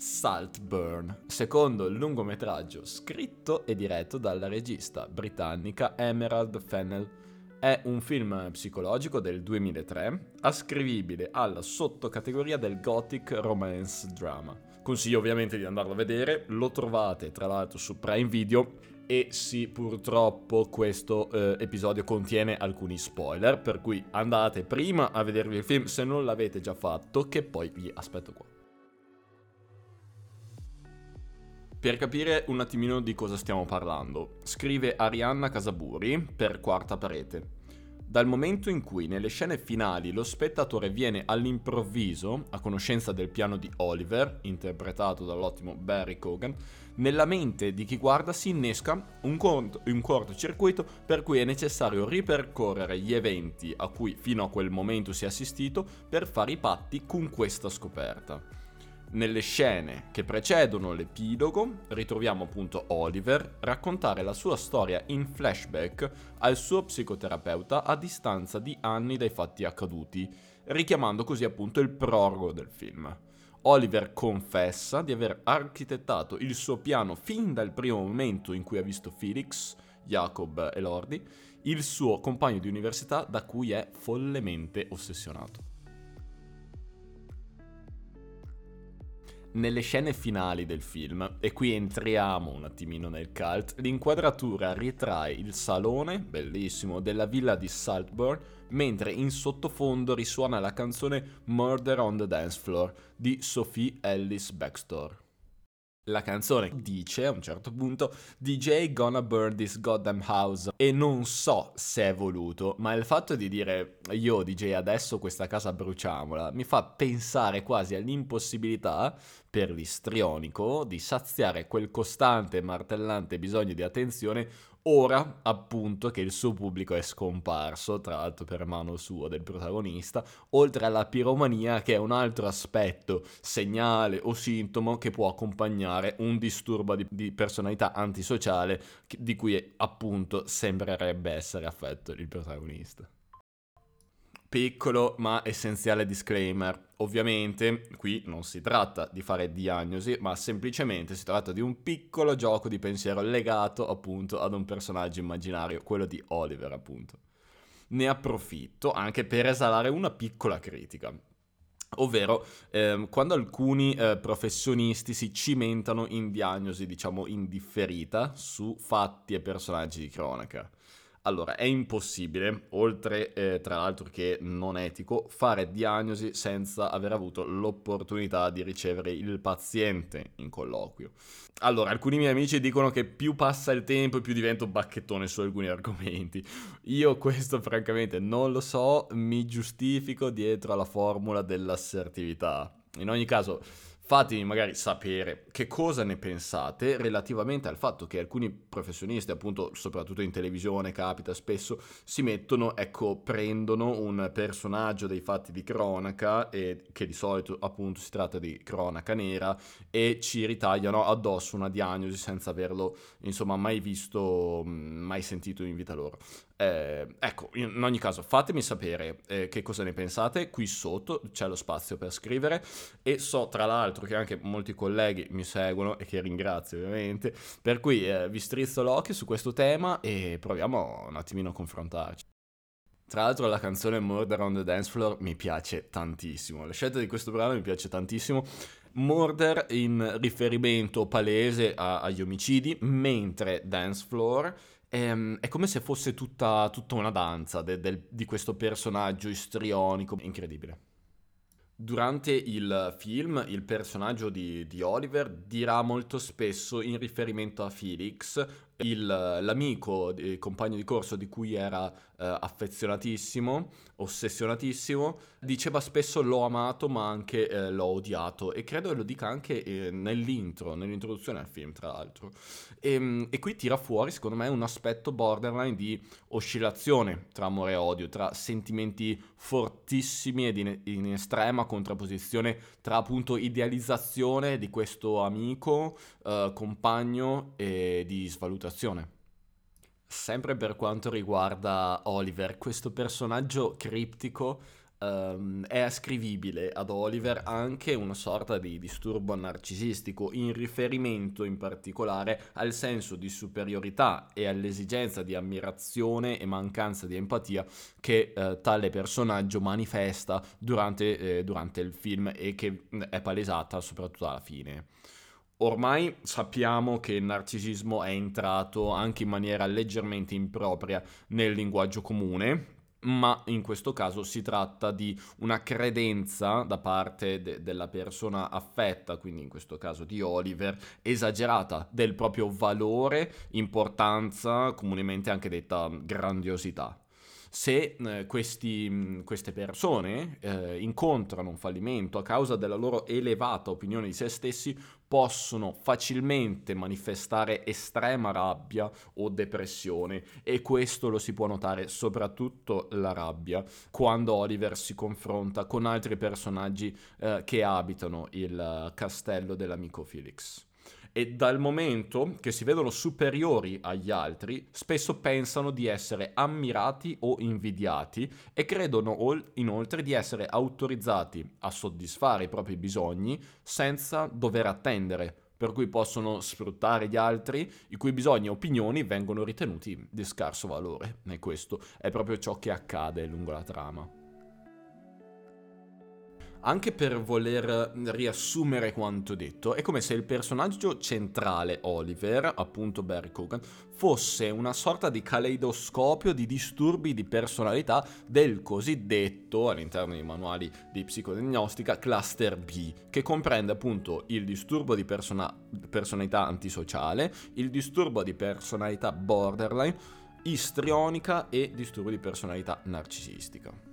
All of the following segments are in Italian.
Saltburn, secondo lungometraggio scritto e diretto dalla regista britannica Emerald Fennell. È un film psicologico del 2003, ascrivibile alla sottocategoria del gothic romance drama. Consiglio ovviamente di andarlo a vedere, lo trovate tra l'altro su Prime Video e sì, purtroppo questo eh, episodio contiene alcuni spoiler, per cui andate prima a vedervi il film se non l'avete già fatto, che poi vi aspetto qua. Per capire un attimino di cosa stiamo parlando, scrive Arianna Casaburi per Quarta Parete. Dal momento in cui nelle scene finali lo spettatore viene all'improvviso a conoscenza del piano di Oliver, interpretato dall'ottimo Barry Cogan, nella mente di chi guarda si innesca un, cort- un cortocircuito per cui è necessario ripercorrere gli eventi a cui fino a quel momento si è assistito per fare i patti con questa scoperta. Nelle scene che precedono l'epilogo ritroviamo appunto Oliver raccontare la sua storia in flashback al suo psicoterapeuta a distanza di anni dai fatti accaduti, richiamando così appunto il prologo del film. Oliver confessa di aver architettato il suo piano fin dal primo momento in cui ha visto Felix, Jacob e Lordi, il suo compagno di università da cui è follemente ossessionato. Nelle scene finali del film, e qui entriamo un attimino nel cult, l'inquadratura ritrae il salone, bellissimo, della villa di Saltburn, mentre in sottofondo risuona la canzone Murder on the Dance Floor di Sophie Ellis Baxter. La canzone dice a un certo punto DJ gonna burn this goddamn house. E non so se è voluto, ma il fatto di dire io DJ adesso questa casa bruciamola mi fa pensare quasi all'impossibilità per l'istrionico di saziare quel costante e martellante bisogno di attenzione ora appunto che il suo pubblico è scomparso, tra l'altro per mano sua del protagonista, oltre alla piromania che è un altro aspetto, segnale o sintomo che può accompagnare un disturbo di, di personalità antisociale di cui appunto sembrerebbe essere affetto il protagonista. Piccolo ma essenziale disclaimer. Ovviamente qui non si tratta di fare diagnosi, ma semplicemente si tratta di un piccolo gioco di pensiero legato appunto ad un personaggio immaginario, quello di Oliver appunto. Ne approfitto anche per esalare una piccola critica. Ovvero, ehm, quando alcuni eh, professionisti si cimentano in diagnosi, diciamo, indifferita su fatti e personaggi di cronaca. Allora, è impossibile, oltre eh, tra l'altro che non etico, fare diagnosi senza aver avuto l'opportunità di ricevere il paziente in colloquio. Allora, alcuni miei amici dicono che più passa il tempo più divento bacchettone su alcuni argomenti. Io questo francamente non lo so, mi giustifico dietro alla formula dell'assertività. In ogni caso fatemi magari sapere che cosa ne pensate relativamente al fatto che alcuni professionisti, appunto, soprattutto in televisione, capita spesso, si mettono, ecco, prendono un personaggio dei fatti di cronaca, e, che di solito appunto si tratta di cronaca nera, e ci ritagliano addosso una diagnosi senza averlo, insomma, mai visto, mai sentito in vita loro. Eh, ecco, in ogni caso fatemi sapere eh, che cosa ne pensate, qui sotto c'è lo spazio per scrivere e so tra l'altro che anche molti colleghi mi seguono e che ringrazio ovviamente, per cui eh, vi strizzo l'occhio su questo tema e proviamo un attimino a confrontarci. Tra l'altro la canzone Murder on the Dance Floor mi piace tantissimo, la scelta di questo brano mi piace tantissimo. Murder in riferimento palese a, agli omicidi, mentre Dance Floor è, ehm, è come se fosse tutta, tutta una danza de, de, di questo personaggio istrionico, incredibile. Durante il film il personaggio di, di, Oliver dirà molto spesso in riferimento a Felix, il, l'amico, il compagno di corso di cui era eh, affezionatissimo, ossessionatissimo, diceva spesso l'ho amato ma anche eh, l'ho odiato e credo lo dica anche eh, nell'intro, nell'introduzione al film tra l'altro. E, ehm, e, qui tira fuori secondo me un aspetto borderline di oscillazione tra amore e odio, tra sentimenti fortissimi ed in, in estrema contrapposizione tra appunto idealizzazione di questo amico, eh, compagno e di svalutazione. Sempre per quanto riguarda Oliver, questo personaggio criptico um, è ascrivibile ad Oliver anche una sorta di disturbo narcisistico in riferimento in particolare al senso di superiorità e all'esigenza di ammirazione e mancanza di empatia che uh, tale personaggio manifesta durante, eh, durante il film e che è palesata soprattutto alla fine. Ormai sappiamo che il narcisismo è entrato anche in maniera leggermente impropria nel linguaggio comune, ma in questo caso si tratta di una credenza da parte de- della persona affetta, quindi in questo caso di Oliver, esagerata del proprio valore, importanza, comunemente anche detta grandiosità se eh, questi, queste persone eh, incontrano un fallimento a causa della loro elevata opinione di se stessi, possono facilmente manifestare estrema rabbia o depressione. E questo lo si può notare soprattutto la rabbia quando Oliver si confronta con altri personaggi eh, che abitano il castello dell'amico Felix e dal momento che si vedono superiori agli altri, spesso pensano di essere ammirati o invidiati e credono inoltre di essere autorizzati a soddisfare i propri bisogni senza dover attendere, per cui possono sfruttare gli altri i cui bisogni e opinioni vengono ritenuti di scarso valore. E questo è proprio ciò che accade lungo la trama anche per voler riassumere quanto detto, è come se il personaggio centrale, Oliver, appunto Barry Cogan, fosse una sorta di caleidoscopio di disturbi di personalità del cosiddetto, all'interno dei manuali di psicodiagnostica, cluster B, che comprende appunto il disturbo di persona- personalità antisociale, il disturbo di personalità borderline, istrionica e disturbo di personalità narcisistica.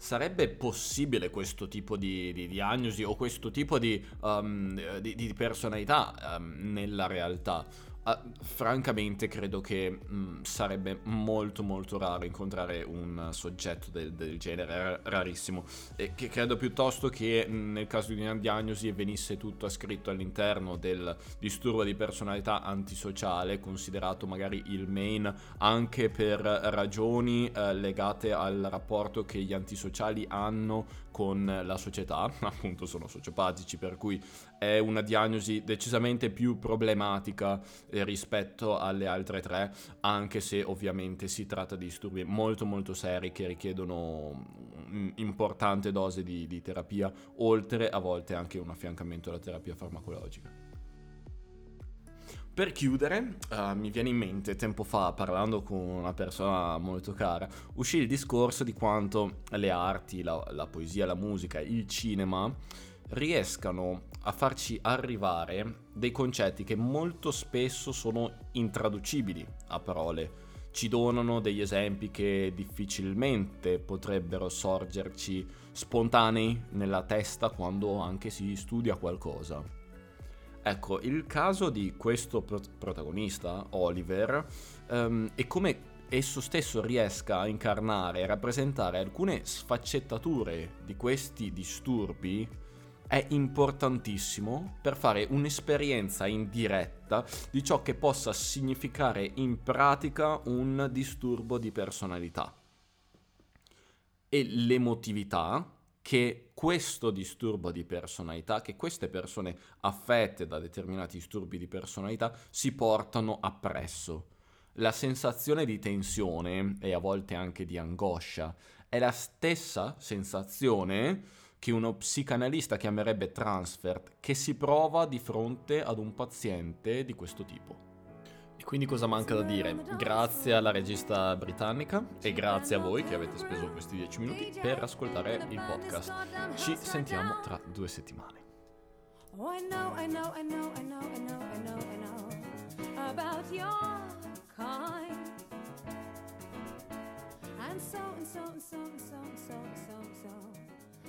Sarebbe possibile questo tipo di, di diagnosi o questo tipo di, um, di, di personalità um, nella realtà? Uh, francamente credo che mh, mm, sarebbe molto molto raro incontrare un soggetto del, del genere, rarissimo, e che credo piuttosto che mm, nel caso di una diagnosi venisse tutto ascritto all'interno del disturbo di personalità antisociale, considerato magari il main anche per ragioni uh, legate al rapporto che gli antisociali hanno con la società, appunto sono sociopatici, per cui è una diagnosi decisamente più problematica eh, rispetto alle altre tre, anche se ovviamente si tratta di disturbi molto molto seri che richiedono un'importante dose di, di terapia, oltre a volte anche un affiancamento alla terapia farmacologica. Per chiudere, uh, mi viene in mente tempo fa, parlando con una persona molto cara, uscì il discorso di quanto le arti, la, la poesia, la musica, il cinema riescano a farci arrivare dei concetti che molto spesso sono intraducibili a parole. Ci donano degli esempi che difficilmente potrebbero sorgerci spontanei nella testa quando anche si studia qualcosa. Ecco, il caso di questo pro- protagonista, Oliver, um, è come esso stesso riesca a incarnare e rappresentare alcune sfaccettature di questi disturbi è importantissimo per fare un'esperienza indiretta di ciò che possa significare in pratica un disturbo di personalità. E l'emotività che questo disturbo di personalità, che queste persone affette da determinati disturbi di personalità si portano appresso. La sensazione di tensione e a volte anche di angoscia è la stessa sensazione che uno psicanalista chiamerebbe transfert che si prova di fronte ad un paziente di questo tipo. Quindi cosa manca da dire? Grazie alla regista britannica e grazie a voi che avete speso questi 10 minuti per ascoltare il podcast. Ci sentiamo tra due settimane. And so, and so, and so, and so, and so, and so, and so,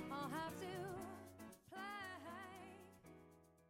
I'll have to.